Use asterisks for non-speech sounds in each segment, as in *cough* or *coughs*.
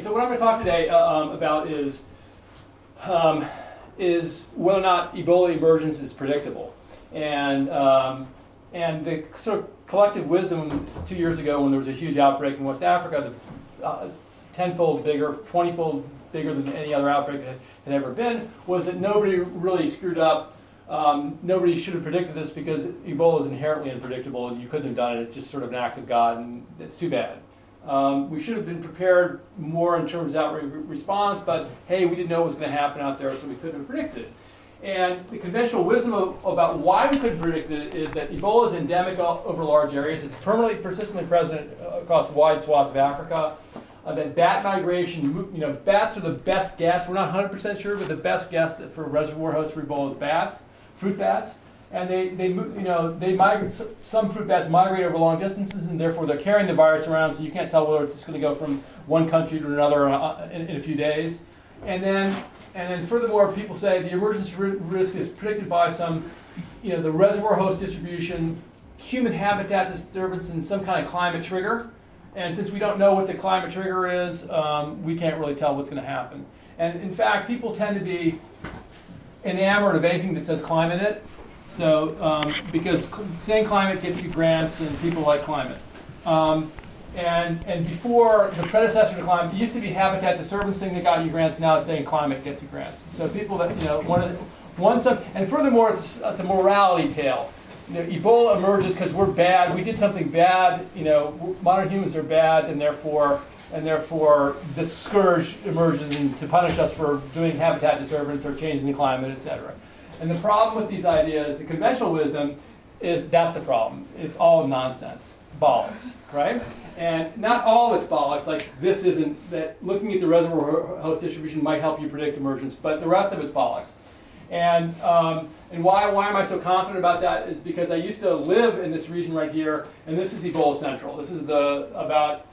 So what I'm going to talk today uh, um, about is um, is whether or not Ebola emergence is predictable, and um, and the sort of collective wisdom two years ago when there was a huge outbreak in West Africa, the, uh, tenfold bigger, twentyfold bigger than any other outbreak that had ever been, was that nobody really screwed up. Um, nobody should have predicted this because Ebola is inherently unpredictable, you couldn't have done it. It's just sort of an act of God, and it's too bad. Um, we should have been prepared more in terms of outbreak response, but hey, we didn't know what was going to happen out there, so we couldn't have predicted. And the conventional wisdom of, about why we couldn't predict it is that Ebola is endemic over large areas. It's permanently, persistently present across wide swaths of Africa. Uh, that bat migration, you know, bats are the best guess. We're not 100% sure, but the best guess for a reservoir host for Ebola is bats, fruit bats and they, they you know they migrate. Some fruit bats migrate over long distances, and therefore they're carrying the virus around. So you can't tell whether it's just going to go from one country to another uh, in, in, a few days. And then and then furthermore, people say the emergence risk is predicted by some, you know, the reservoir host distribution, human habitat disturbance, and some kind of climate trigger. And since we don't know what the climate trigger is, um, we can't really tell what's going to happen. And in fact, people tend to be enamored of anything that says climate in it. So, um, because saying climate gets you grants and people like climate. Um, and, and before the predecessor to climate, it used to be habitat disturbance thing that got you grants, now it's saying climate gets you grants. So people that, you know, one, one sub, and furthermore, it's, it's a morality tale. You know, Ebola emerges because we're bad, we did something bad, you know, modern humans are bad, and therefore, and therefore this scourge emerges to punish us for doing habitat disturbance or changing the climate, et cetera. And the problem with these ideas, the conventional wisdom, is that's the problem. It's all nonsense, bollocks, right? And not all it's bollocks, like this isn't, that looking at the reservoir host distribution might help you predict emergence, but the rest of it's bollocks. And, um, and why, why am I so confident about that is because I used to live in this region right here, and this is Ebola Central. This is the, about,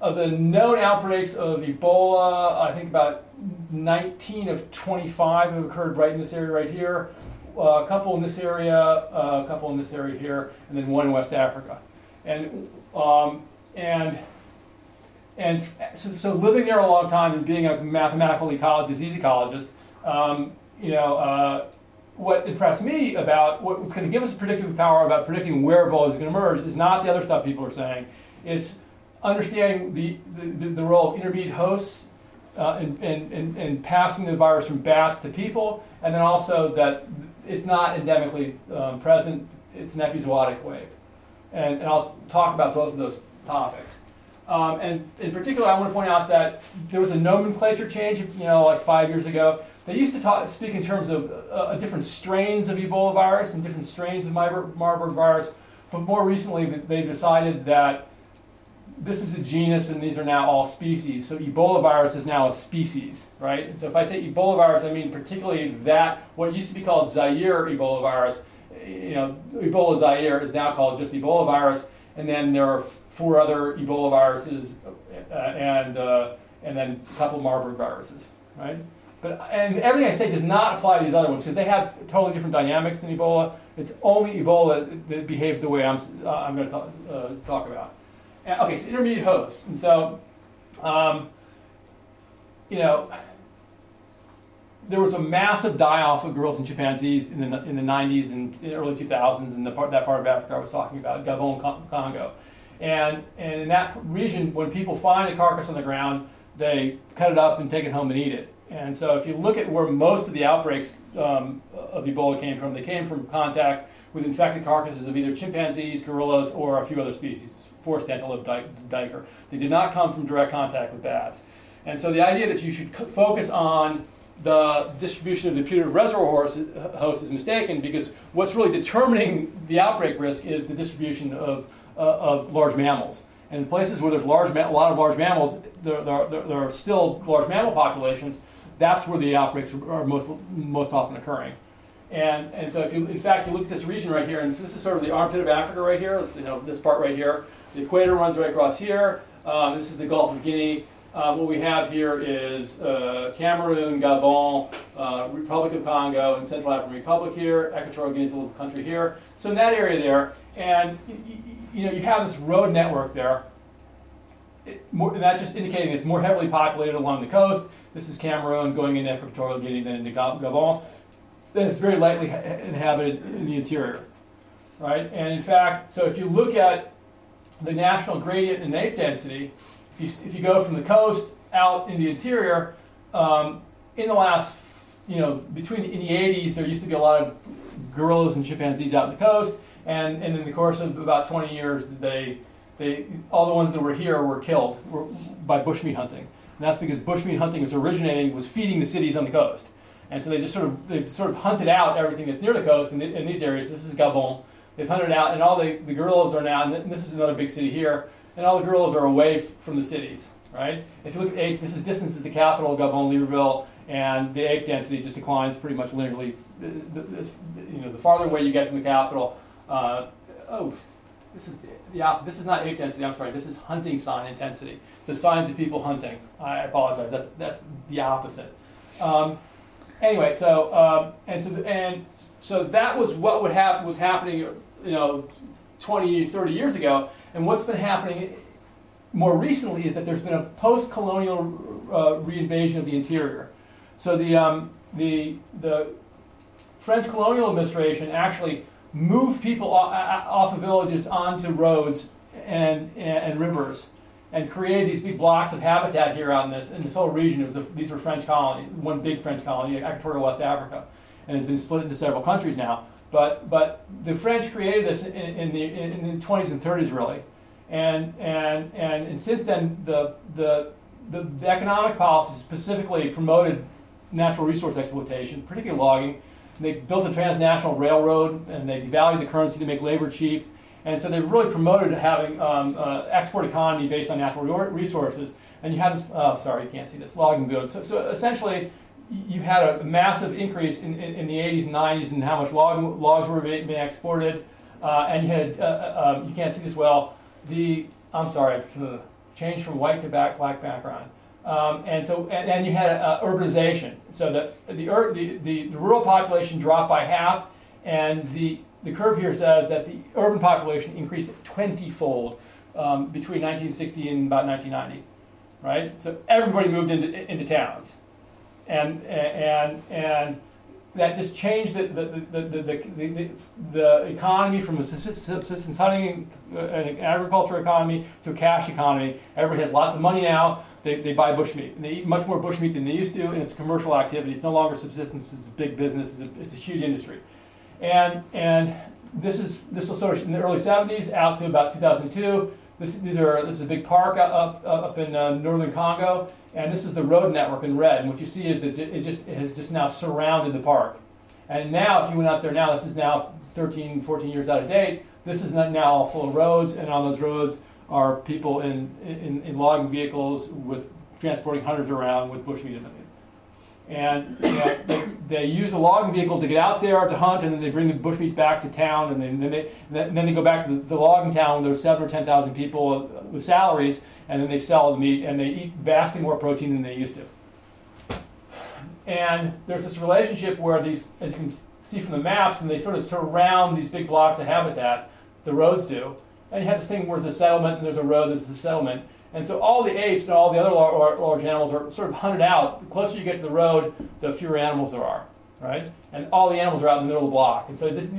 of the known outbreaks of Ebola, I think about 19 of 25 have occurred right in this area right here. Uh, a couple in this area, uh, a couple in this area here, and then one in West Africa. And um, and and so, so, living there a long time and being a mathematical ecologist, disease ecologist, um, you know, uh, what impressed me about what's going to give us predictive power about predicting where Ebola is going to emerge is not the other stuff people are saying. It's understanding the, the, the role of intermediate hosts uh, and, and, and, passing the virus from bats to people, and then also that it's not endemically um, present, it's an epizootic wave. And, and I'll talk about both of those topics. Um, and in particular, I want to point out that there was a nomenclature change, you know, like five years ago. They used to talk, speak in terms of uh, different strains of Ebola virus and different strains of Marburg virus, but more recently they've decided that this is a genus and these are now all species. So Ebola virus is now a species, right? And so if I say Ebola virus, I mean particularly that, what used to be called Zaire Ebola virus, you know, Ebola Zaire is now called just Ebola virus. And then there are four other Ebola viruses uh, and, uh, and then a couple Marburg viruses, right? But, and everything I say does not apply to these other ones because they have totally different dynamics than Ebola. It's only Ebola that behaves the way I'm, uh, I'm going to talk, uh, talk about. Okay, so intermediate hosts. And so, um, you know, there was a massive die-off of gorillas and chimpanzees in the, in the 90s and early 2000s in the part, that part of Africa I was talking about, Gabon, Congo. And, and in that region, when people find a carcass on the ground, they cut it up and take it home and eat it. And so if you look at where most of the outbreaks um, of Ebola came from, they came from contact with infected carcasses of either chimpanzees, gorillas, or a few other species, forest antelope, diker. They did not come from direct contact with bats. And so the idea that you should focus on the distribution of the putative reservoir host is mistaken because what's really determining the outbreak risk is the distribution of, uh, of large mammals. And in places where there's large a lot of large mammals, there, there, there, are still large mammal populations, that's where the outbreaks are most, most often occurring. And, and so if you, in fact, you look at this region right here, and this is sort of the armpit of Africa right here, you know, this part right here. The equator runs right across here. Um, this is the Gulf of Guinea. Uh, what we have here is uh, Cameroon, Gabon, uh, Republic of Congo, and Central African Republic here. Equatorial Guinea is a little country here. So in that area there, and you know, you have this road network there. that's just indicating it's more heavily populated along the coast. This is Cameroon going into Equatorial Guinea, then into Gabon. Then it's very lightly inhabited in the interior, right? And in fact, so if you look at the national gradient in ape density, if you, if you go from the coast out in the interior, um, in the last, you know, between in the 80s, there used to be a lot of gorillas and chimpanzees out in the coast, and, and in the course of about 20 years, they, they, all the ones that were here were killed by bushmeat hunting. And that's because bushmeat hunting was originating, was feeding the cities on the coast. And so they just sort of, they've sort of hunted out everything that's near the coast in, the, in these areas. This is Gabon. They've hunted out, and all the, the gorillas are now, and this is another big city here, and all the gorillas are away from the cities, right? If you look at this is distance to the capital, Gabon, Libreville, and the ape density just declines pretty much linearly. You know, the farther away you get from the capital, uh, oh, this is the, the this is not ape density. I'm sorry. This is hunting sign intensity. The signs of people hunting. I apologize. That's that's the opposite. Um, anyway, so um, and so and so that was what would happen was happening, you know, 20, 30 years ago. And what's been happening more recently is that there's been a post-colonial uh, reinvasion of the interior. So the um, the the French colonial administration actually moved people off of villages onto roads and, and, and rivers and created these big blocks of habitat here out in this in this whole region. It was a, these were French colonies, one big French colony, Equatorial West Africa, and it's been split into several countries now. But but the French created this in, in the in the 20s and 30s really, and and and, and since then the, the the the economic policy specifically promoted natural resource exploitation, particularly logging. They built a transnational railroad and they devalued the currency to make labor cheap and so they've really promoted having um, uh, export economy based on natural resources. And you have this, oh, sorry, you can't see this, logging goods. So, so essentially, you had a massive increase in, in, in, the 80s and 90s in how much log, logs were being exported. Uh, and you had, uh, uh, um, you can't see this well, the, I'm sorry, change from white to back, black background. Um, and so, and, and you had uh, urbanization. So the, the, the, the, the rural population dropped by half, and the the curve here says that the urban population increased 20-fold um, between 1960 and about 1990, right? So everybody moved into, into towns, and and and that just changed the the, the, the, the, the economy from a subsistence hunting and agriculture economy to a cash economy. Everybody has lots of money now. They, they buy bushmeat. They eat much more bushmeat than they used to, and it's commercial activity. It's no longer subsistence. It's a big business. It's a, it's a huge industry. And, and this is this was sort of in the early 70s out to about 2002. This, these are, this is a big park up, up in uh, northern Congo, and this is the road network in red. And what you see is that it just it has just now surrounded the park. And now, if you went out there now, this is now 13, 14 years out of date. This is now all full of roads, and on those roads are people in, in, in logging vehicles with transporting hunters around with bushmeat in them. And you know, they, they, use a logging vehicle to get out there to hunt, and then they bring the bushmeat back to town, and then, then they, then they go back to the, the logging town there's seven or ten thousand people with salaries, and then they sell the meat, and they eat vastly more protein than they used to. And there's this relationship where these, as you can see from the maps, and they sort of surround these big blocks of habitat, the roads do. And you have this thing where there's a settlement, and there's a road, there's a settlement, and so all the apes and all the other large, animals are sort of hunted out. The closer you get to the road, the fewer animals there are, right? And all the animals are out in the middle of the block. And so this,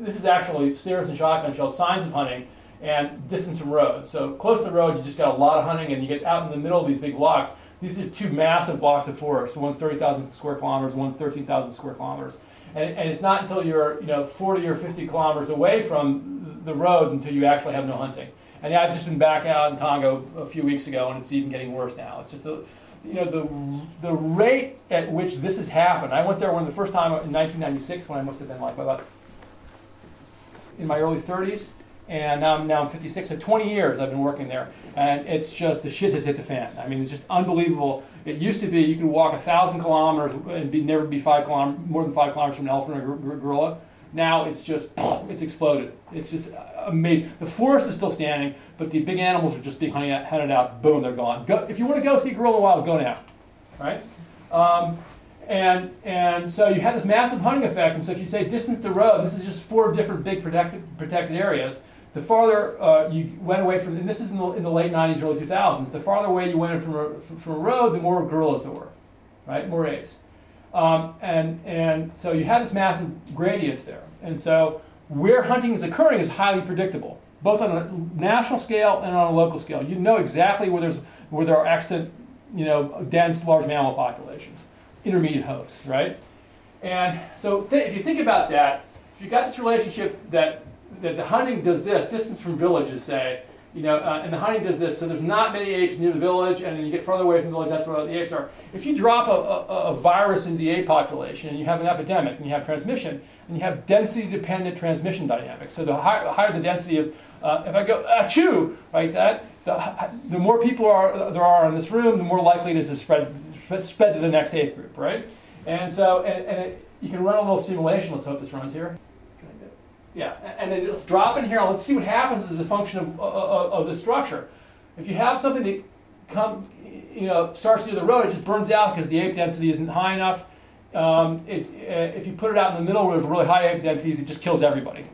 this is actually stairs and shotgun shells, signs of hunting, and distance from roads. So close to the road, you just got a lot of hunting, and you get out in the middle of these big blocks. These are two massive blocks of forest. One's 30,000 square kilometers, one's 13,000 square kilometers. And, and it's not until you're you know 40 or 50 kilometers away from the road until you actually have no hunting. And yeah, I've just been back out in Congo a few weeks ago, and it's even getting worse now. It's just a, you know, the the rate at which this has happened. I went there when the first time in 1996, when I must have been like about in my early 30s, and now I'm now I'm 56. So 20 years I've been working there, and it's just the shit has hit the fan. I mean, it's just unbelievable. It used to be you could walk a thousand kilometers and be, never be five kilometers, more than five kilometers from an elephant or gorilla. Now it's just *laughs* it's exploded. It's just amazing. The forest is still standing, but the big animals are just being hunted out. Boom, they're gone. Go, if you want to go see gorilla wild, go now, right? Um, and and so you have this massive hunting effect. And so if you say distance the road, this is just four different big protected protected areas. the farther uh, you went away from, and this is in the, in the late 90s, early 2000s, the farther away you went from a, from a road, the more gorillas there were, right? More apes. Um, and, and so you have this massive gradients there. And so where hunting is occurring is highly predictable, both on a national scale and on a local scale. You know exactly where, there's, where there are extant, you know, dense large mammal populations, intermediate hosts, right? And so if you think about that, if you've got this relationship that, that the hunting does this, distance from villages, say, you know, uh, and the hunting does this, so there's not many apes near the village, and you get further away from the village, that's where the apes are. If you drop a, a, a virus into the ape population, and you have an epidemic, and you have transmission, and you have density-dependent transmission dynamics, so the higher, higher the density of, uh, if I go, achoo, right, that, the, the more people are, there are in this room, the more likely it is to spread, spread to the next ape group, right? And so, and, and it, you can run a little simulation, let's hope this runs here. Yeah, and then let's drop in here. Let's see what happens as a function of, of, of the structure. If you have something that come, you know, starts near the road, it just burns out because the ape density isn't high enough. Um, it, uh, if you put it out in the middle where there's really high ape densities, it just kills everybody,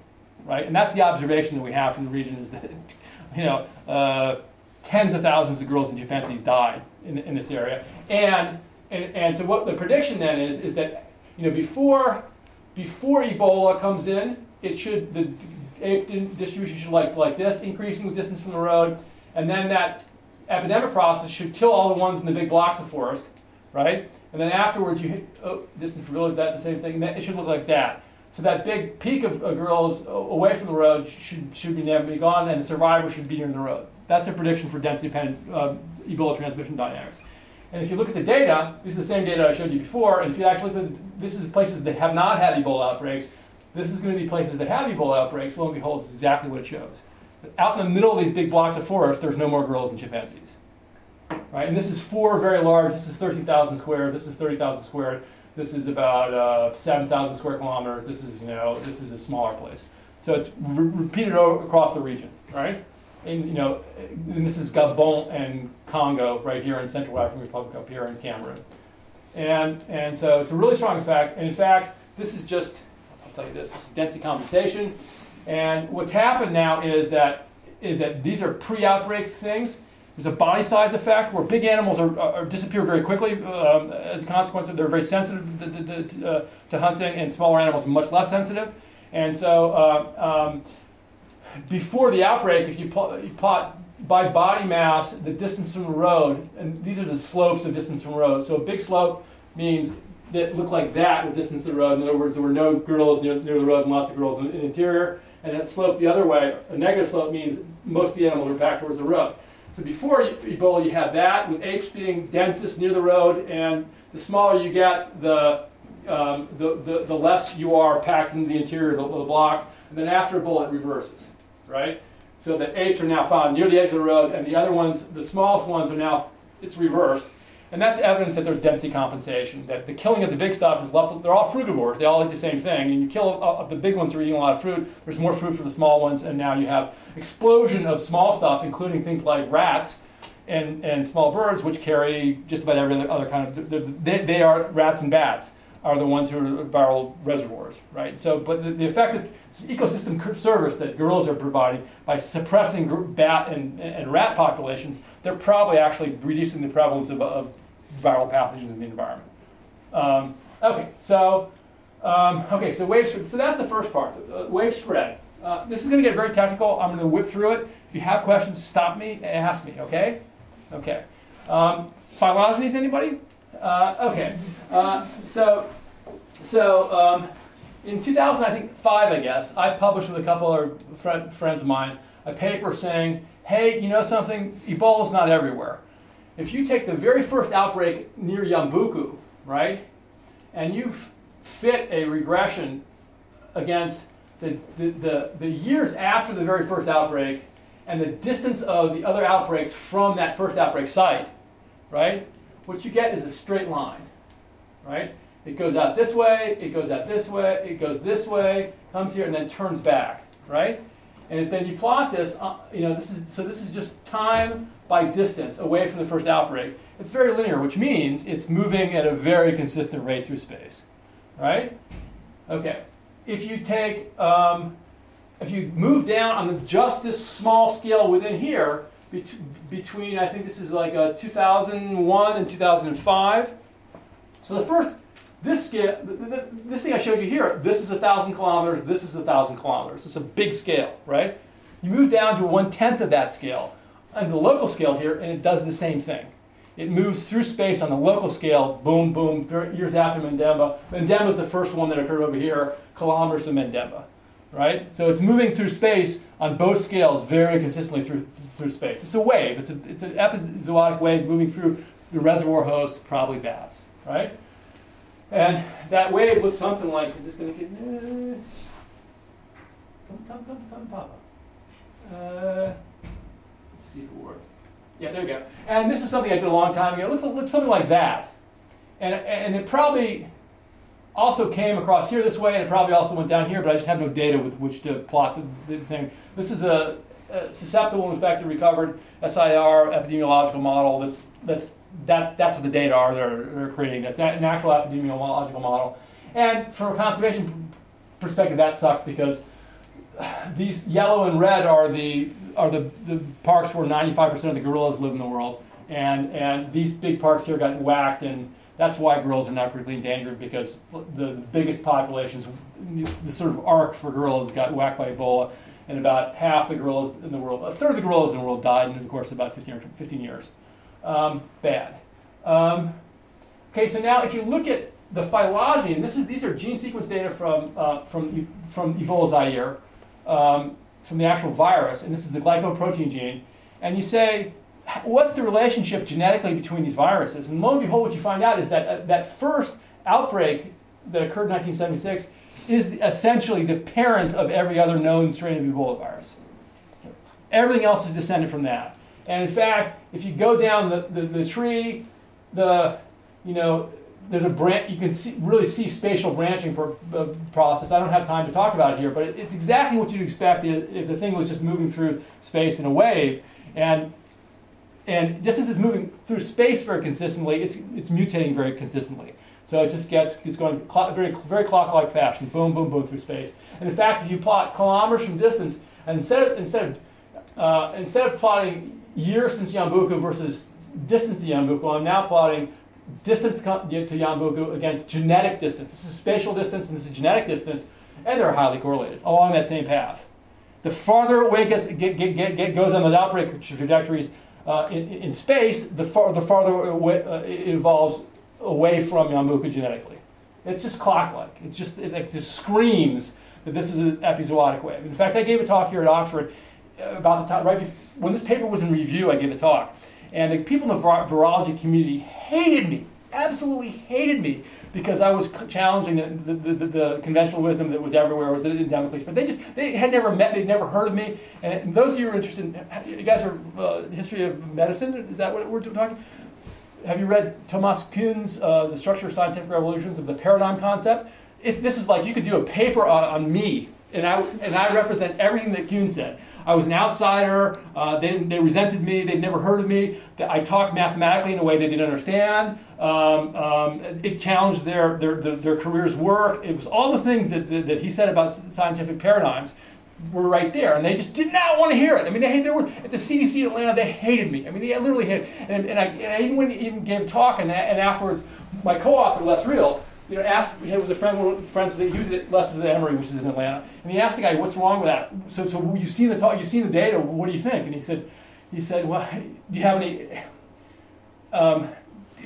right? And that's the observation that we have from the region is that, *laughs* you know, uh, tens of thousands of gorillas and chimpanzees died in, in this area. And, and, and so what the prediction then is, is that, you know, before, before Ebola comes in, it should the distribution should like like this, increasing with distance from the road, and then that epidemic process should kill all the ones in the big blocks of forest, right? And then afterwards, you hit oh, distance from village. That's the same thing. It should look like that. So that big peak of, girls away from the road should should be never be gone, and the survivor should be near the road. That's a prediction for density-dependent uh, Ebola transmission dynamics. And if you look at the data, this is the same data I showed you before. And if you actually look at this is places that have not had Ebola outbreaks, this is going to be places that have Ebola outbreaks. Lo and behold, it's exactly what it shows. But out in the middle of these big blocks of forest, there's no more gorillas and chimpanzees. Right? And this is four very large. This is 13,000 square. This is 30,000 square. This is about uh, 7,000 square kilometers. This is, you know, this is a smaller place. So it's re- repeated across the region, right? And, you know, and this is Gabon and Congo right here in Central African Republic up here in Cameroon. And, and so it's a really strong effect. And in fact, this is just tell you this. This is density compensation. And what's happened now is that is that these are pre-outbreak things. There's a body size effect where big animals are, are disappear very quickly um, as a consequence of they're very sensitive to, to, to, uh, to, hunting, and smaller animals are much less sensitive. And so uh, um, before the outbreak, if you, pl- you plot by body mass the distance from the road, and these are the slopes of distance from the road. So a big slope means that looked like that with distance to the road. In other words, there were no girls near, near the road and lots of girls in, in the interior. And it sloped the other way. A negative slope means most of the animals were back towards the road. So before Ebola, you had that, with apes being densest near the road, and the smaller you get, the, um, the, the, the, less you are packed into the interior of the, the block. And then after Ebola, it reverses, right? So the apes are now found near the edge of the road, and the other ones, the smallest ones, are now, it's reversed. And that's evidence that there's density compensation, that the killing of the big stuff is left, they're all frugivores, they all eat the same thing. And you kill uh, the big ones are eating a lot of fruit, there's more fruit for the small ones, and now you have explosion of small stuff, including things like rats and, and small birds, which carry just about every other kind of, they, they are rats and bats are the ones who are viral reservoirs, right? So, but the, the effective ecosystem service that gorillas are providing by suppressing bat and, and rat populations, they're probably actually reducing the prevalence of, of viral pathogens in the environment. Um, okay, so um, okay, so wave. So that's the first part, uh, wave spread. Uh, this is going to get very technical. I'm going to whip through it. If you have questions, stop me and ask me. Okay, okay. Um, phylogenies, anybody? Uh, okay, uh, so so um, in 2000, I think five, I guess, I published with a couple of friend, friends of mine a paper saying, "Hey, you know something? Ebola is not everywhere. If you take the very first outbreak near Yambuku, right, and you fit a regression against the, the, the, the years after the very first outbreak and the distance of the other outbreaks from that first outbreak site, right, what you get is a straight line, right? It goes out this way, it goes out this way, it goes this way, comes here, and then turns back, right? And then you plot this, uh, you know, this is so this is just time by distance away from the first outbreak. It's very linear, which means it's moving at a very consistent rate through space, right? Okay. If you take um, if you move down on just this small scale within here, bet- between I think this is like a 2001 and 2005. So the first, this scale, th- th- th- this thing I showed you here, this is a thousand kilometers, this is a thousand kilometers. It's a big scale, right? You move down to one tenth of that scale on the local scale here, and it does the same thing. It moves through space on the local scale, boom, boom, years after Mendemba. Mendemba is the first one that occurred over here, kilometers to Mendemba, right? So it's moving through space on both scales very consistently through, through space. It's a wave. It's, a, it's an epizootic wave moving through the reservoir host, probably bats, right? And that wave looks something like, is this going to get, come, come, come, come, Papa. Uh, let's see if it works. Yeah, there we go. And this is something I did a long time ago. It looks, looks something like that. And, and it probably also came across here this way, and it probably also went down here, but I just have no data with which to plot the, the thing. This is a, a susceptible, infected, recovered SIR epidemiological model. That's, that's, that, that's what the data are they're, they're creating. That's an actual epidemiological model. And from a conservation perspective, that sucked because these yellow and red are the are the, the parks where 95% of the gorillas live in the world, and and these big parks here got whacked, and that's why gorillas are now critically endangered because the, the biggest populations, the sort of arc for gorillas, got whacked by Ebola, and about half the gorillas in the world, a third of the gorillas in the world died in the course of about 15 or 15 years. Um, bad. Um, okay, so now if you look at the phylogeny, and this is these are gene sequence data from uh, from from Ebola Zaire um, from the actual virus, and this is the glycoprotein gene, and you say, what's the relationship genetically between these viruses? And lo and behold, what you find out is that uh, that first outbreak that occurred in 1976 is essentially the parent of every other known strain of Ebola virus. Everything else is descended from that. And in fact, if you go down the, the, the tree, the, you know, there's a branch, you can see, really see spatial branching per, uh, process. I don't have time to talk about it here, but it, it's exactly what you'd expect if, the thing was just moving through space in a wave. And, and just as it's moving through space very consistently, it's, it's mutating very consistently. So it just gets it's going very very clock-like fashion, boom, boom, boom through space. And in fact, if you plot kilometers from distance, and instead of, instead of uh, instead of plotting years since Yambuku versus distance to Yambuku, I'm now plotting distance to Yambuku against genetic distance. This is spatial distance and this is genetic distance, and they're highly correlated along that same path. The farther away it gets, get, get, get, goes on the outbreak trajectories uh, in, in, space, the, far, the farther uh, it evolves away from Yambuku genetically. It's just clock-like. It's just, it, it just screams that this is an epizootic wave. In fact, I gave a talk here at Oxford about the time, right before, when this paper was in review, I gave a talk. And the people in the virology community hated me, absolutely hated me, because I was challenging the, the, the, the conventional wisdom that was everywhere, was endemically. But they just they had never met me, they'd never heard of me. And those of you who are interested, in, you guys are uh, history of medicine. Is that what we're talking? Have you read Thomas Kuhn's uh, The Structure of Scientific Revolutions of the Paradigm Concept? It's, this is like you could do a paper on, on me, and I and I represent everything that Kuhn said. I was an outsider. Uh, they, they resented me. They'd never heard of me. I talked mathematically in a way they didn't understand. Um, um, it challenged their, their, their, their, career's work. It was all the things that, that, that, he said about scientific paradigms were right there, and they just did not want to hear it. I mean, they, they were at the CDC in Atlanta. They hated me. I mean, they literally hated. And, and, I, and I even, even gave a talk, and, and afterwards, my co-author Les Real you know, asked, he was a friend, friends with, he was at Leslie's at Emory, which is in Atlanta, and he asked the guy, what's wrong with that? So, so you've seen the talk, you've seen the data, what do you think? And he said, he said, well, do you have any, um,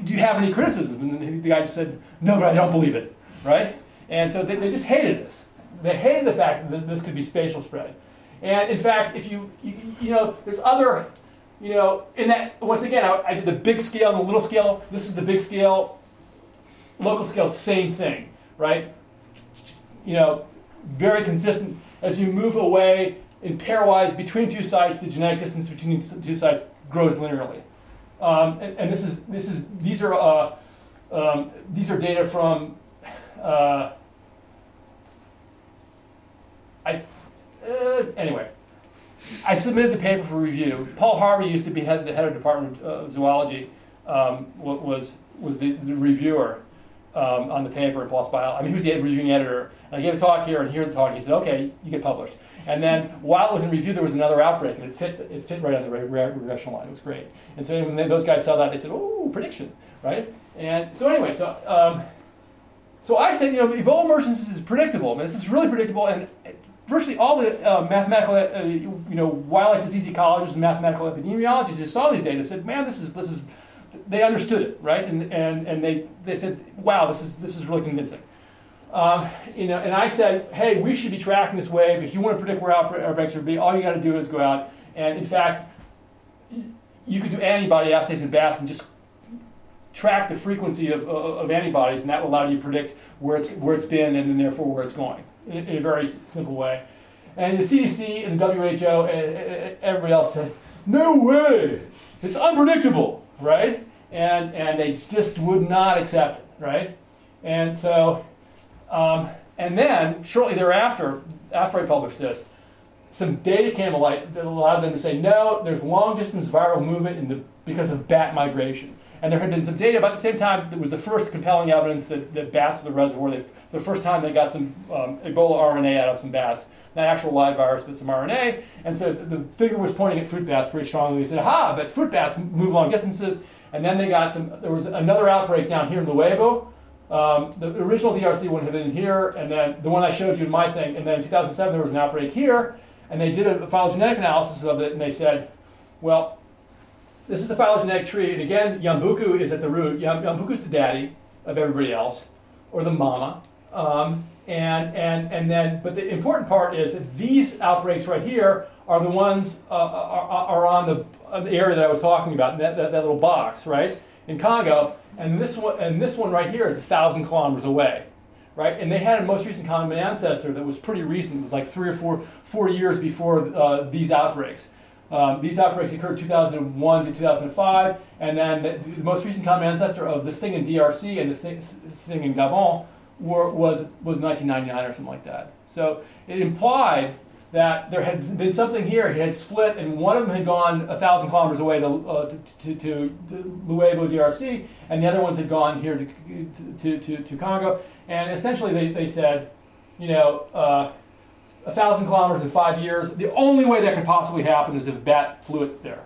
do you have any criticism? And the guy just said, no, but I don't believe it, right? And so they, they just hated this. They hated the fact that this, could be spatial spread. And in fact, if you, you, you know, there's other, you know, in that, once again, I, I did the big scale and the little scale. This is the big scale local scale, same thing, right? You know, very consistent. As you move away in pairwise between two sites, the genetic distance between two sites grows linearly. Um, and, and, this is this is these are uh, um, these are data from uh, I uh, anyway. I submitted the paper for review. Paul Harvey used to be head, the head of department of zoology. Um, was was the, the reviewer, um, on the paper in PLOS Bio. I mean, who's the reviewing editor? And I gave a talk here, and here the talk. And he said, "Okay, you get published." And then while it was in review, there was another outbreak, and it fit it fit right on the regression line. It was great. And so when those guys saw that, they said, "Oh, prediction, right?" And so anyway, so um, so I said, you know, Ebola emergence is predictable. I mean, this is really predictable, and virtually all the uh, mathematical, uh, you know, wildlife disease ecologists and mathematical epidemiologists who saw these data said, man, this is this is they understood it, right? And, and, and they, they said, wow, this is, this is really convincing. Um, you know, and I said, hey, we should be tracking this wave. If you want to predict where outbreaks will be, all you got to do is go out. And in fact, you could do antibody assays in bats and just track the frequency of, of, of antibodies, and that will allow you to predict where it's, where it's been and then therefore where it's going in, in a very simple way. And the CDC and the WHO and everybody else said, no way, it's unpredictable right? And, and they just would not accept it, right? And so, um, and then shortly thereafter, after I published this, some data came to light that allowed them to say, no, there's long distance viral movement in the, because of bat migration. And there had been some data about the same time that was the first compelling evidence that, that bats are the reservoir. They, the first time they got some um, Ebola RNA out of some bats, not actual live virus, but some RNA. And so the figure was pointing at fruit bats pretty strongly. They said, aha, but fruit bats move long distances. And then they got some, there was another outbreak down here in Loebo. Um, the original DRC one had been here, and then the one I showed you in my thing. And then in 2007, there was an outbreak here. And they did a phylogenetic analysis of it, and they said, well, this is the phylogenetic tree. And again, Yambuku is at the root. Yambuku is the daddy of everybody else, or the mama. Um, and, and, and then, but the important part is that these outbreaks right here are the ones uh, are, are on, the, on the area that I was talking about, that, that, that little box, right, in Congo. And this one, and this one right here is a thousand kilometers away, right? And they had a most recent common ancestor that was pretty recent. It was like three or four, four years before uh, these outbreaks. Um, these outbreaks occurred 2001 to 2005, and then the, the, most recent common ancestor of this thing in DRC and this thing, in Gabon were, was, was 1999 or something like that. So it implied that there had been something here, had split, and one of them had gone a thousand kilometers away to, uh, to, to, to Luebo, DRC, and the other ones had gone here to, to, to, to Congo. And essentially, they, they said, you know, uh, a thousand kilometers in five years, the only way that could possibly happen is if a bat flew it there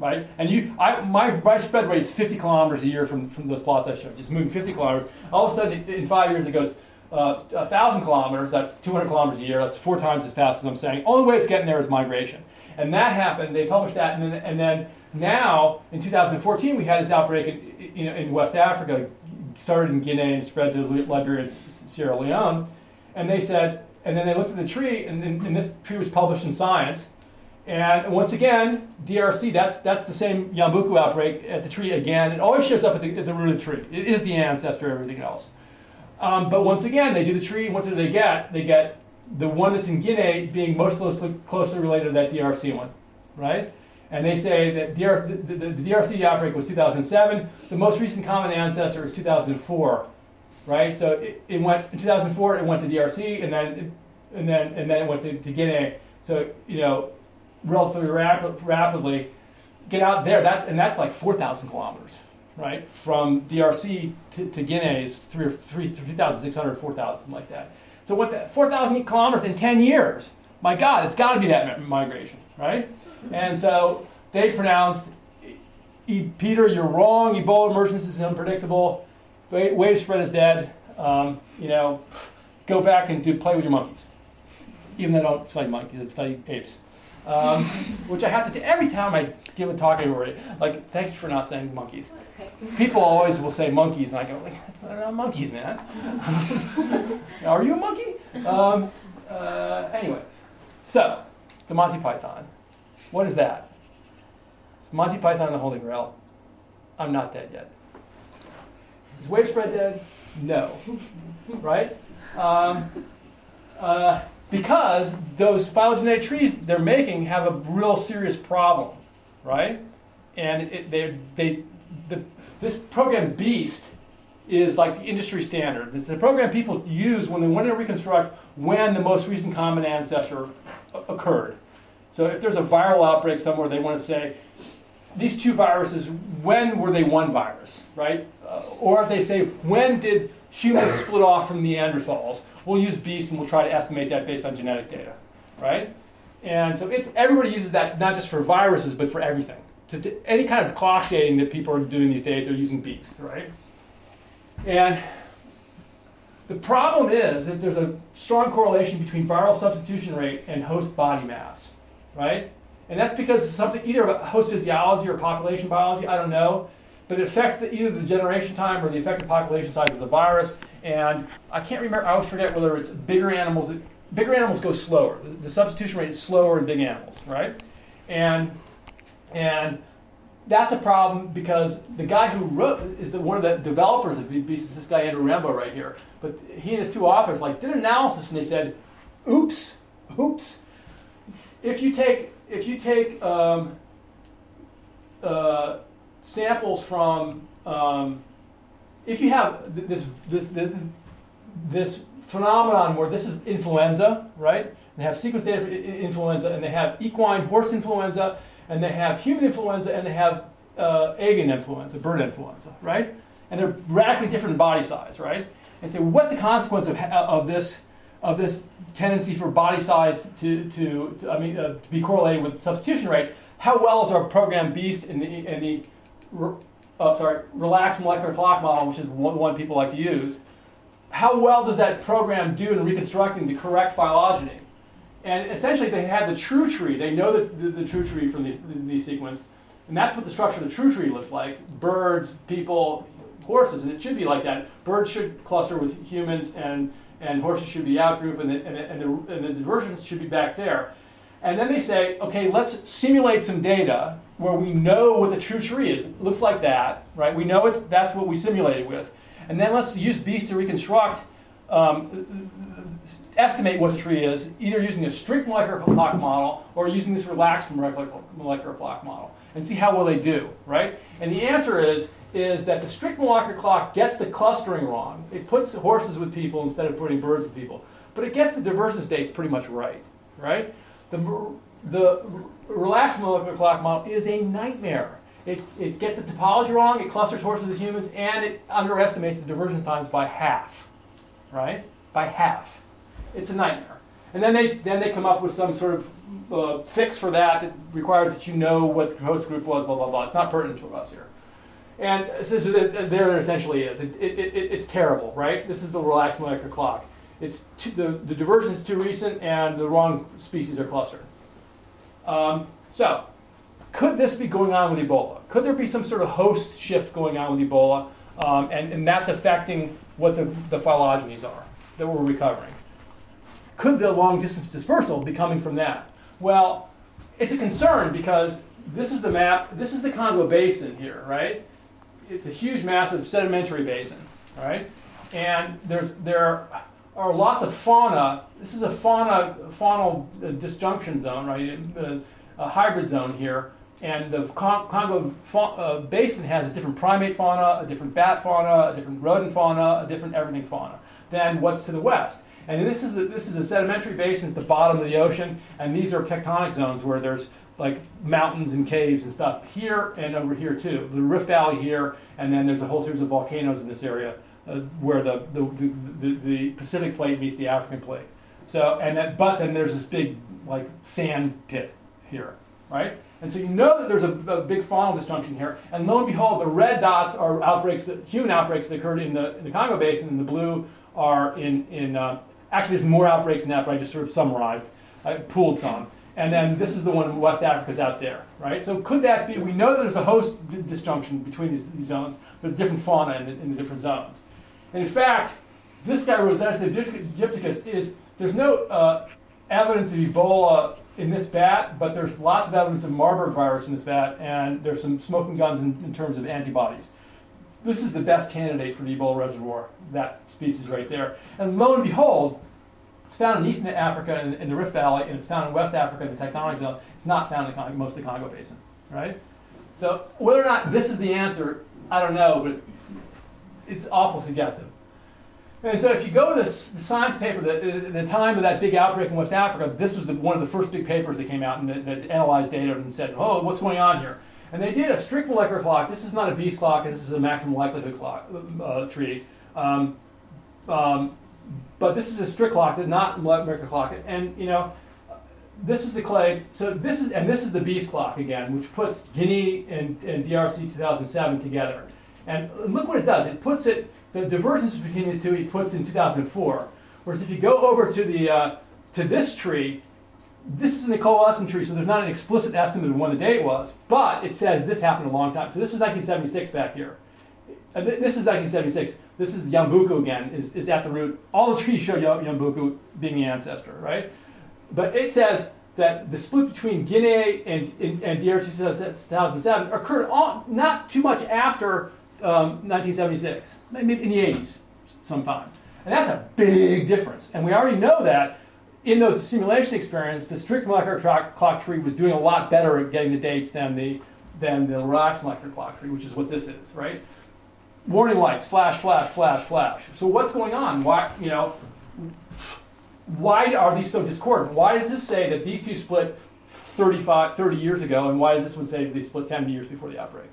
right? And you, I, my, my spread rate is 50 kilometers a year from, from those plots I showed, just moving 50 kilometers. All of a sudden, in five years, it goes uh, 1,000 kilometers, that's 200 kilometers a year, that's four times as fast as I'm saying. Only way it's getting there is migration. And that happened, they published that, and then, and then now, in 2014, we had this outbreak in, in, in West Africa, started in Guinea and spread to Liberia and Sierra Leone. And they said, and then they looked at the tree, and, and this tree was published in Science, and once again, DRC, that's, that's the same Yambuku outbreak at the tree again. It always shows up at the, at the root of the tree. It is the ancestor of everything else. Um, but once again, they do the tree, what do they get? They get the one that's in Guinea being most closely, related to that DRC one, right? And they say that DR, the, the, the, DRC outbreak was 2007. The most recent common ancestor is 2004, right? So it, it went in 2004. It went to DRC, and then and then and then it went to, to Guinea. So you know, relatively rap- rapidly, get out there. That's and that's like 4,000 kilometers, right? From DRC to, to Guinea is three or three, 3,600, 4,000, something like that. So what that 4,000 kilometers in 10 years? My God, it's got to be that migration, right? And so they pronounced, Peter, you're wrong. Ebola emergence is unpredictable. Wave spread is dead. Um, you know, go back and do play with your monkeys. Even though I don't study monkeys, I study apes. Um, which I have to do every time I give a talk everybody. Like, thank you for not saying monkeys. People always will say monkeys, and I go, like, that's not monkeys, man. *laughs* Are you a monkey? Um, uh, anyway, so the Monty Python. What is that? It's Monty Python and the Holy Grail. I'm not dead yet. Is wave spread dead? No. *laughs* Right? Um, uh, because those phylogenetic trees they're making have a real serious problem, right? And it, they, they, the, this program Beast is like the industry standard. It's the program people use when they want to reconstruct when the most recent common ancestor occurred. So if there's a viral outbreak somewhere, they want to say, these two viruses, when were they one virus, right? Uh, or if they say, when did humans split off from Neanderthals? We'll use beast and we'll try to estimate that based on genetic data, right? And so it's everybody uses that not just for viruses, but for everything. To, to any kind of clock dating that people are doing these days, they're using beast, right? And the problem is that there's a strong correlation between viral substitution rate and host body mass, right? And that's because something either about host physiology or population biology, I don't know, but it affects the, either the generation time or the effective population size of the virus. And I can't remember, I always forget whether it's bigger animals. Bigger animals go slower. The, the substitution rate is slower in big animals, right? And and that's a problem because the guy who wrote is the, one of the developers of Beast, this guy Andrew Rambo right here. But he and his two authors like did an analysis and they said, "Oops, oops. If you take if you take um, uh, samples from um, if you have this, this this this phenomenon where this is influenza, right? They have sequence data for influenza, and they have equine horse influenza, and they have human influenza, and they have uh, avian influenza, bird influenza, right? And they're radically different body size, right? And so, what's the consequence of, of this of this tendency for body size to, to, to I mean, uh, to be correlated with substitution rate? How well is our program Beast in the in the uh, sorry relaxed molecular clock model, which is one, one people like to use? How well does that program do in reconstructing the correct phylogeny? And essentially, they had the true tree. They know the, the, the true tree from the, the, the, sequence. And that's what the structure of the true tree looks like birds, people, horses. And it should be like that. Birds should cluster with humans, and, and horses should be outgroup, and the, and, the, and, the, and the divergence should be back there. And then they say, okay, let's simulate some data where we know what the true tree is. It looks like that, right? We know it's, that's what we simulated with. And then let's use Beast to reconstruct um, estimate what the tree is, either using a strict molecular clock model or using this relaxed molecular, molecular clock model, and see how well they do, right? And the answer is, is that the strict molecular clock gets the clustering wrong. It puts horses with people instead of putting birds with people. But it gets the divergence dates pretty much right, right? The, the relaxed molecular clock model is a nightmare. It, it gets the topology wrong, it clusters horses with humans, and it underestimates the divergence times by half, right? By half. It's a nightmare. And then they, then they come up with some sort of uh, fix for that that requires that you know what the host group was, blah, blah, blah. It's not pertinent to us here. And so, so there it essentially is. It, it, it, it's terrible, right? This is the relaxed molecular clock. It's too, the, the divergence is too recent and the wrong species are clustered. Um, so, could this be going on with Ebola? Could there be some sort of host shift going on with Ebola? Um, and, and that's affecting what the, the phylogenies are that we're recovering could the long distance dispersal be coming from that? Well, it's a concern because this is the map, this is the Congo Basin here, right? It's a huge, massive sedimentary basin, right? And there's, there are lots of fauna. This is a fauna, faunal disjunction zone, right? A, a hybrid zone here. And the Congo uh, Basin has a different primate fauna, a different bat fauna, a different rodent fauna, a different everything fauna than what's to the west. And this is a, this is a sedimentary basin, it's the bottom of the ocean, and these are tectonic zones where there's like mountains and caves and stuff here and over here too. The Rift Valley here, and then there's a whole series of volcanoes in this area uh, where the the, the, the, Pacific plate meets the African plate. So and that, but then there's this big like sand pit here, right? And so you know that there's a, a, big faunal disjunction here, and lo and behold, the red dots are outbreaks, that, human outbreaks that occurred in the, in the Congo Basin, and the blue are in, in uh, Actually, there's more outbreaks than that, but I just sort of summarized. I pooled some. And then this is the one in West Africa's out there, right? So could that be? We know that there's a host disjunction between these, these zones. There's different fauna in the, in the, different zones. In fact, this guy Rosetus aegypticus is there's no uh, evidence of Ebola in this bat, but there's lots of evidence of Marburg virus in this bat, and there's some smoking guns in, in terms of antibodies this is the best candidate for the Ebola reservoir, that species right there. And lo and behold, it's found in Eastern Africa in, in the Rift Valley, and it's found in West Africa in the tectonic zone. It's not found in most of the Congo Basin, right? So whether or not this is the answer, I don't know, but it's awful suggestive. And so if you go to the science paper, the, the time of that big outbreak in West Africa, this was the, one of the first big papers that came out and that, that analyzed data and said, oh, what's going on here? And they did a strict molecular clock. This is not a Beast clock. This is a maximum likelihood clock uh, tree. Um, um, but this is a strict clock, not molecular clock. And you know, this is the clade. So this is and this is the Beast clock again, which puts Guinea and, and DRC 2007 together. And look what it does. It puts it the divergence between these two. It puts in 2004. Whereas if you go over to the uh, to this tree, this is an coalescent tree, so there's not an explicit estimate of when the date was, but it says this happened a long time. So this is 1976 back here. Th- this is 1976. This is Yambuku again, is, is at the root. All the trees show Yambuku being the ancestor, right? But it says that the split between Guinea and, and, and DRC 2007 occurred all, not too much after um, 1976, maybe in the 80s sometime. And that's a big difference. And we already know that in those simulation experiments, the strict molecular clock, clock, tree was doing a lot better at getting the dates than the than the relaxed molecular clock tree, which is what this is, right? Warning lights, flash, flash, flash, flash. So what's going on? Why, you know, why are these so discordant? Why does this say that these two split 35, 30 years ago, and why does this one say they split 10 years before the outbreak?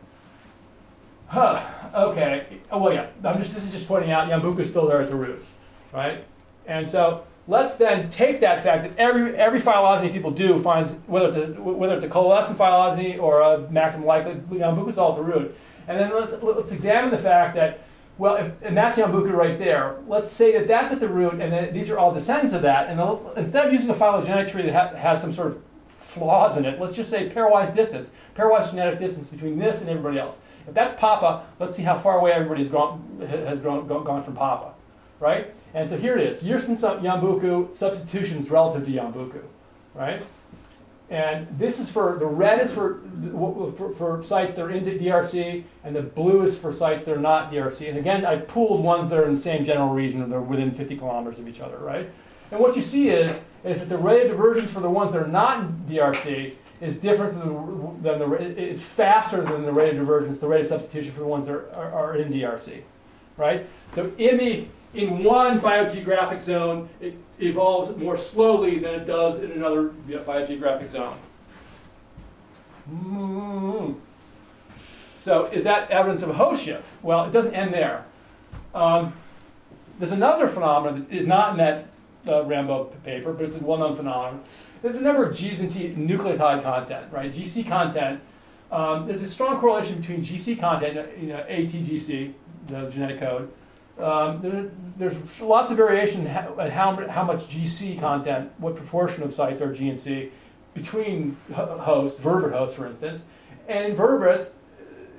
Huh, okay. Oh, well, yeah, I'm just, this is just pointing out Yambuku is still there at the root, right? And so let's then take that fact that every, every phylogeny people do finds, whether it's a, whether it's a coalescent phylogeny or a maximum likely, Yambuku is all at the root. And then let's, let's examine the fact that, well, if, and that's Yambuku right there. Let's say that that's at the root, and that these are all descendants of that. And instead of using a phylogenetic tree that ha has some sort of flaws in it, let's just say pairwise distance, pairwise genetic distance between this and everybody else. If that's Papa, let's see how far away everybody's gone, has gone, gone from Papa, right? And so here it is, Yersin Yambuku substitutions relative to Yambuku, right? And this is for, the red is for, for, for, sites that are in DRC, and the blue is for sites that are not DRC. And again, I pooled ones that are in the same general region, and they're within 50 kilometers of each other, right? And what you see is, is that the rate of divergence for the ones that are not in DRC is different than the, than the is faster than the rate of divergence, the rate of substitution for the ones that are, are, are in DRC, right? So in the in one biogeographic zone, it evolves more slowly than it does in another biogeographic zone. Mm. So is that evidence of a host shift? Well, it doesn't end there. Um, there's another phenomenon that is not in that uh, Rambo paper, but it's a well-known phenomenon. There's a number of G's and T nucleotide content, right? GC content. Um, there's a strong correlation between GC content, you know, ATGC, the genetic code. Um, there, there's lots of variation at how, how much GC content, what proportion of sites are G and C between hosts, vertebrate hosts, for instance. And in vertebrates,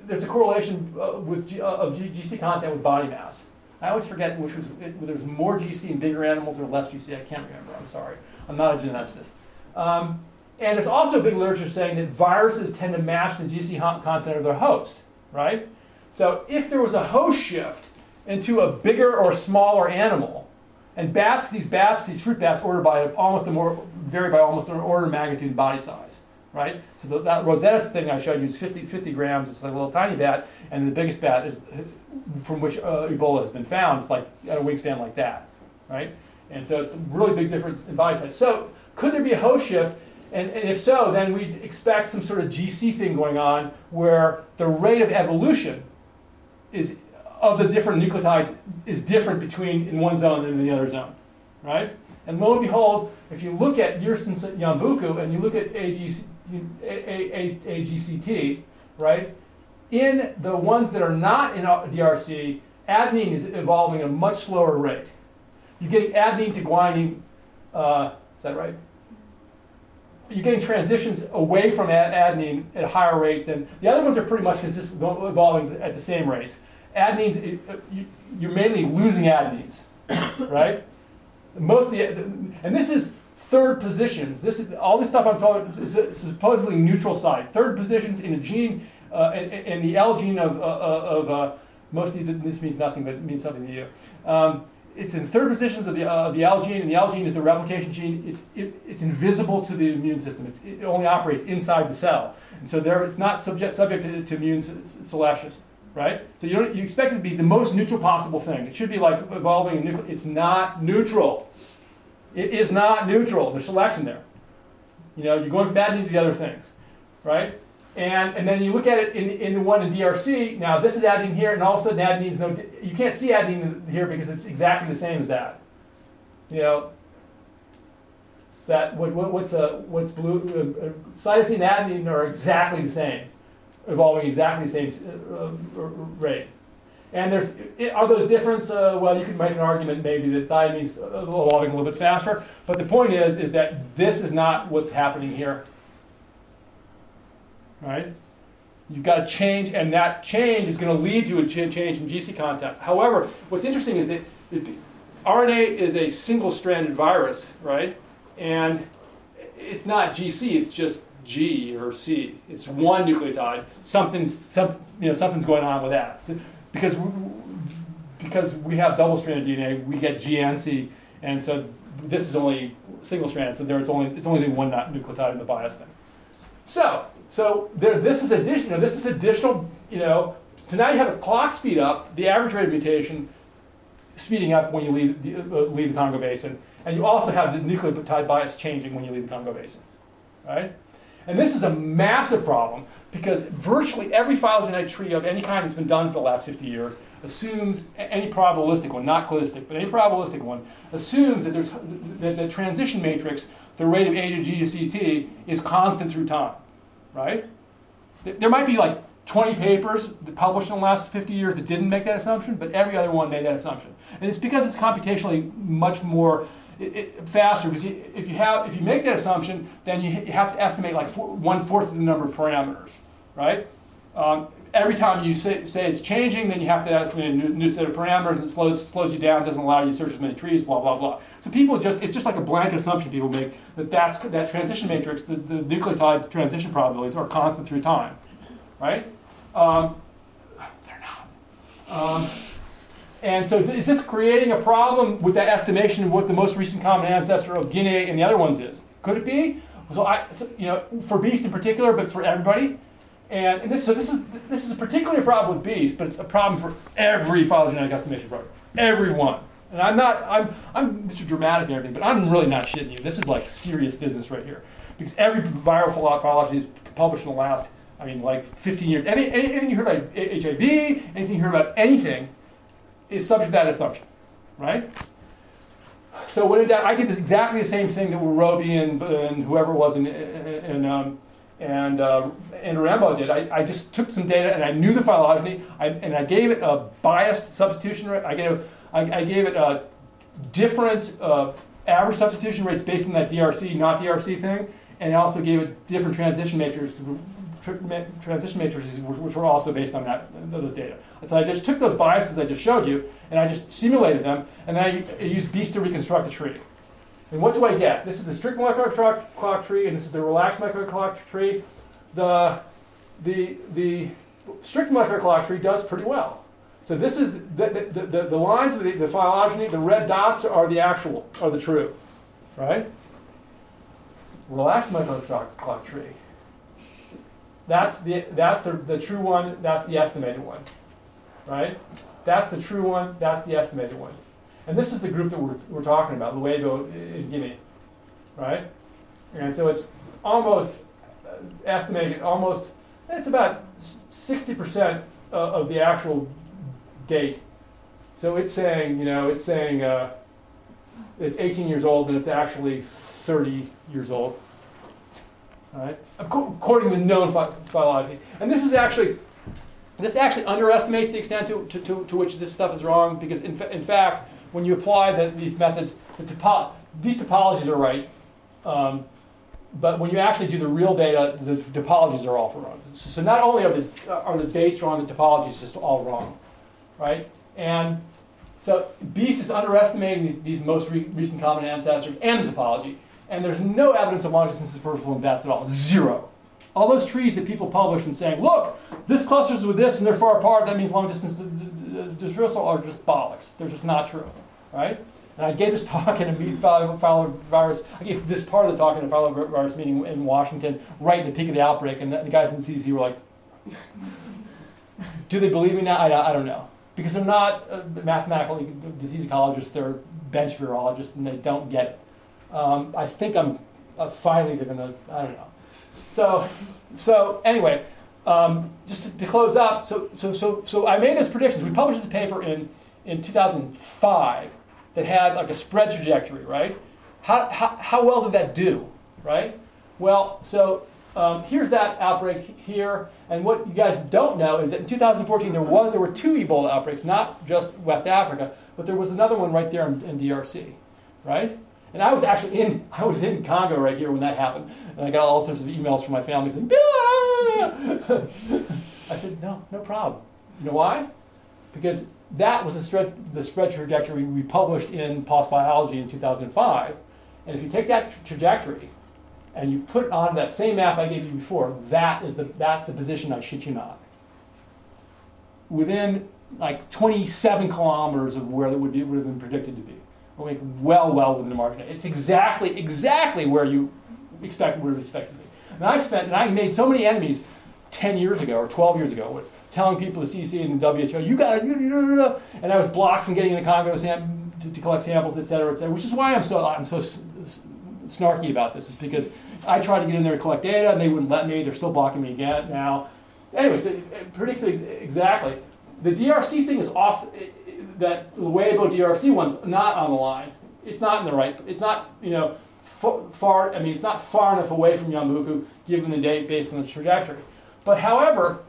there's a correlation uh, with G, uh, of GC content with body mass. I always forget which was whether there's more GC in bigger animals or less GC. I can't remember. I'm sorry. I'm not a geneticist. Um, and there's also big literature saying that viruses tend to match the GC content of their host, right? So if there was a host shift into a bigger or smaller animal, and bats, these bats, these fruit bats, order by almost a more vary by almost an order of magnitude body size, right? So the, that Rosetta thing I showed you is 50, 50 grams. It's like a little tiny bat, and the biggest bat is from which uh, Ebola has been found. It's like a wingspan like that, right? And so it's a really big difference in body size. So could there be a host shift? And, and, if so, then we'd expect some sort of GC thing going on where the rate of evolution is of the different nucleotides is different between in one zone and in the other zone, right? And lo and behold, if you look at Yersin Yambuku and you look at AGC, AGCT, right? In the ones that are not in DRC, adenine is evolving at a much slower rate. You're getting adenine to guanine, uh, is that right? You're getting transitions away from adenine at a higher rate than the other ones are pretty much consistent, evolving at the same rates. Adenines, uh, you're mainly losing adenines, *coughs* right? Most of the, and this is third positions. This is all this stuff I'm talking is supposedly neutral side. Third positions in a gene, uh, in, the L gene of, uh, of uh, most of these, this means nothing, but it means something to you. Um, it's in third positions of the, uh, of the L gene, and the L gene is the replication gene. It's, it, it's invisible to the immune system. It's, it only operates inside the cell. And so there, it's not subject, subject to, to immune selection, right? So you, you expect it to be the most neutral possible thing. It should be like evolving a. It's not neutral. It is not neutral. There's selection there. You know, you're going from bad to the other things, right? And, and then you look at it in, in the one in DRC, now this is adenine here, and all of a sudden adenine's no, you can't see adenine here because it's exactly the same as that. You know, that what, what, what's a what's blue uh, uh, cytosine and adenine are exactly the same, evolving exactly the same uh, uh, rate. And there's are those different? Uh, well, you could make an argument maybe that thiamine's evolving a little bit faster, but the point is is that this is not what's happening here. Right? You've got to change, and that change is going to lead to a change in GC content. However, what's interesting is that RNA is a single-stranded virus, right? And it's not GC, it's just G or C. It's one nucleotide. Something's, some, you know, something's going on with that. So, because, we, because we have double-stranded DNA, we get G and C, and so this is only single-stranded, so there it's only, it's only one nucleotide in the bias thing. So, so there, this is additional, you know, this is additional, you know, so now you have a clock speed up, the average rate of mutation speeding up when you leave the, uh, leave the Congo Basin. And you also have the nucleotide bias changing when you leave the Congo Basin. Right? And this is a massive problem because virtually every phylogenetic tree of any kind that's been done for the last 50 years assumes any probabilistic one, not cladistic, but any probabilistic one, assumes that there's that the transition matrix, the rate of A to G to CT, is constant through time. Right? There might be like 20 papers published in the last 50 years that didn't make that assumption, but every other one made that assumption. And it's because it's computationally much more it, it, faster. Because if you have, if you make that assumption, then you, you have to estimate like four, one fourth of the number of parameters, right? Um, every time you say, say, it's changing, then you have to estimate a new, new, set of parameters, and it slows, slows you down, doesn't allow you to search as many trees, blah, blah, blah. So people just, it's just like a blanket assumption people make that that's, that transition matrix, the, the nucleotide transition probabilities are constant through time, right? Um, they're not. Um, and so is this creating a problem with that estimation of what the most recent common ancestor of Guinea and the other ones is? Could it be? So I, so, you know, for beast in particular, but for everybody. And, and this, so this is this is particularly a problem with beast, but it's a problem for every phylogenetic estimation program. Everyone. And I'm not, I'm, I'm Mr. Dramatic and everything, but I'm really not shitting you. This is like serious business right here. Because every viral phylogeny is published in the last I mean, like 15 years. Any, anything you heard about HIV, anything you heard about anything, is subject to that assumption, right? So when it, I did this exactly the same thing that Roby and, and whoever was in, in, um, and uh, and Rambo did. I, I just took some data and I knew the phylogeny, I, and I gave it a biased substitution rate. I gave I, I gave it a different uh, average substitution rates based on that DRC, not DRC thing, and I also gave it different transition matrices transition matrices, which were also based on that those data. So I just took those biases I just showed you, and I just simulated them, and then I, used Beast to reconstruct the tree. And what do I get? This is the strict molecular clock tree, and this is the relaxed molecular clock tree. The, the, the strict molecular clock tree does pretty well. So this is the, the, the, the lines of the, the phylogeny, the red dots are the actual, are the true, right? Relaxed molecular clock, tree. That's the, that's the, the true one, that's the estimated one, right? That's the true one, that's the estimated one. And this is the group that we're, we're talking about, Luego in Guinea, right? And so it's almost uh, estimated, almost, it's about 60% of the actual date. So it's saying, you know, it's saying uh, it's 18 years old and it's actually 30 years old right? according to known phylogeny. And this is actually, this actually underestimates the extent to, to, to, to which this stuff is wrong because in, fa in fact, when you apply the, these methods, the topo these topologies are right, um, but when you actually do the real data, the topologies are all wrong. So not only are the, are the dates wrong, the topologies just all wrong, right? And so Beast is underestimating these, these most re recent common ancestors and the topology and there's no evidence of long distance dispersal in bats at all. Zero. All those trees that people publish and saying, look, this clusters with this and they're far apart, that means long dispersal are just bollocks. They're just not true, right? And I gave this *laughs* talk in a virus. I gave this part of the talk in a virus meeting in Washington, right in the peak of the outbreak, and the guys in the CDC were like, "Do they believe me now? I, I don't know." Because they're not uh, mathematical disease ecologists; they're bench virologists, and they don't get it. Um, I think I'm uh, finally they're gonna. I don't know. so, so anyway, um, just to, to, close up, so, so, so, so I made those predictions. We published this paper in, in 2005 that had like a spread trajectory, right? How, how, how well did that do, right? Well, so um, here's that outbreak here, and what you guys don't know is that in 2014 there was there were two Ebola outbreaks, not just West Africa, but there was another one right there in, in DRC, right? And I was actually in *laughs* I was in Congo right here when that happened, and I got all sorts of emails from my family saying, ah! *laughs* I said, no, no problem. You know why? Because that was the spread, the spread trajectory we published in PLOS Biology in 2005. And if you take that trajectory and you put it on that same map I gave you before, that is the, that's the position I shit you not. Within like 27 kilometers of where it would, be, would have been predicted to be. Well, well within the margin. It's exactly, exactly where you expect would have to be. And I spent, and I made so many enemies 10 years ago or 12 years ago telling people, the CDC and the WHO, you got it, and I was blocked from getting in the Congo to, to, collect samples, et cetera, et cetera, which is why I'm so, I'm so snarky about this, is because I tried to get in there to collect data and they wouldn't let me. They're still blocking me again now. Anyway, so it predicts exactly. The DRC thing is off, that Luebo DRC one's not on the line. It's not in the right, it's not, you know, far, I mean, it's not far enough away from Yambuku given the date based on the trajectory. But however,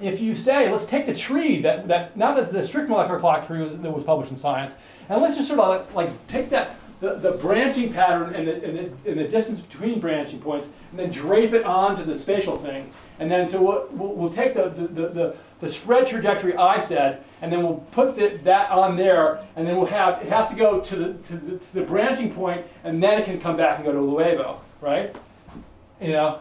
if you say, let's take the tree that, that now that the strict molecular clock tree that was published in Science, and let's just sort of like, like take that the, the branching pattern and the, and, the, and the distance between branching points, and then drape it onto the spatial thing. And then so we'll, we'll, we'll take the, the, the, the, spread trajectory I said, and then we'll put the, that on there, and then we'll have, it has to go to the, to the, to the branching point, and then it can come back and go to Luebo, right? You know,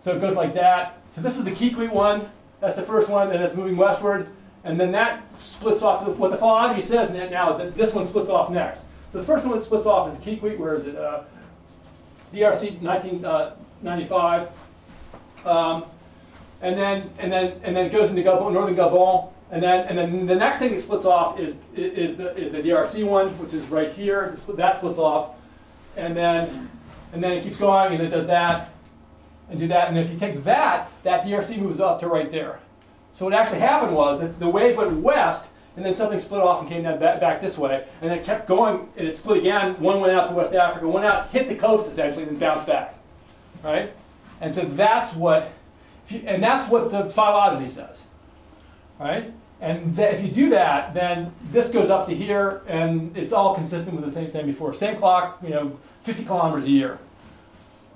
so it goes like that. So this is the Kikwit one. That's the first one, and it's moving westward. And then that splits off. What the phylogeny says now is that this one splits off next. So the first one that splits off is Kikwit, where is it? Uh, DRC 1995. Uh, um, and then and then and then it goes into Gabon, northern Gabon, and then and then the next thing that splits off is is the is the DRC one, which is right here. That splits off, and then and then it keeps going, and it does that, and do that. And if you take that, that DRC moves up to right there. So what actually happened was that the wave went west, and then something split off and came down back, back this way, and then it kept going, and it split again. One went out to West Africa, one out, hit the coast essentially, and then bounced back, right? And so that's what, and that's what the phylogeny says, right? And if you do that, then this goes up to here, and it's all consistent with the thing saying before. Same clock, you know, 50 kilometers a year.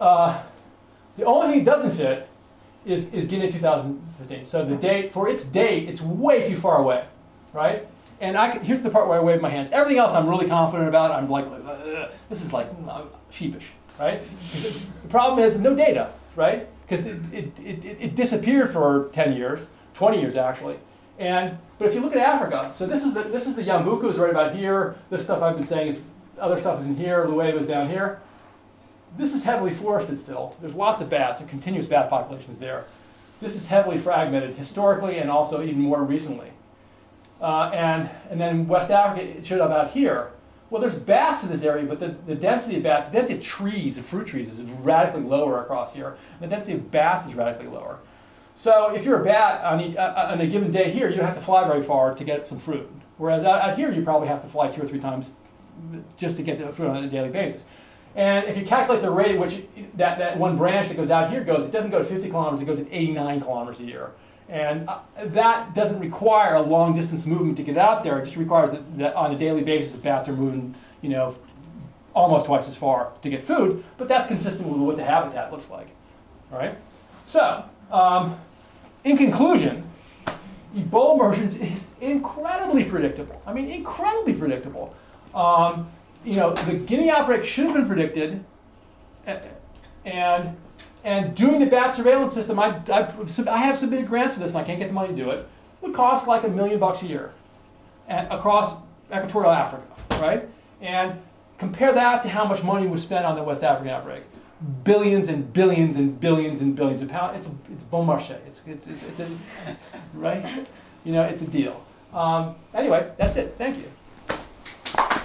Uh, the only thing it doesn't fit is, is Guinea 2015. So the date, for its date, it's way too far away right? And I can, here's the part where I wave my hands. Everything else I'm really confident about. I'm like, this is like uh, sheepish, right? The problem is no data, right? Because it, it, it, it, disappeared for 10 years, 20 years actually. And but if you look at Africa, so this is the this is the Yambuku is right about here. This stuff I've been saying is other stuff is in here. Luebo is down here. This is heavily forested still. There's lots of bats and continuous bat populations there. This is heavily fragmented historically and also even more recently. Uh, and, and then West Africa, it showed up out here. Well, there's bats in this area, but the, the density of bats, the density of trees, of fruit trees, is radically lower across here. And the density of bats is radically lower. So if you're a bat on, each, uh, on a given day here, you don't have to fly very far to get some fruit. Whereas out, out here, you probably have to fly two or three times just to get the fruit on a daily basis. And if you calculate the rate at which that, that one branch that goes out here goes, it doesn't go to 50 kilometers, it goes at 89 kilometers a year. And uh, that doesn't require a long distance movement to get out there. It just requires that, that on a daily basis, the bats are moving, you know, almost twice as far to get food. But that's consistent with what the habitat looks like. All right. So, um, in conclusion, Ebola emergence is incredibly predictable. I mean, incredibly predictable. Um, you know, the Guinea outbreak should have been predicted, and and doing the bat surveillance system, I, I, I, have submitted grants for this and I can't get the money to do it, would cost like a million bucks a year across equatorial Africa, right? And compare that to how much money was spent on the West African outbreak. Billions and billions and billions and billions of pounds. It's, it's bon marché. It's, it's, it's, it's a, right? You know, it's a deal. Um, anyway, that's it. Thank you.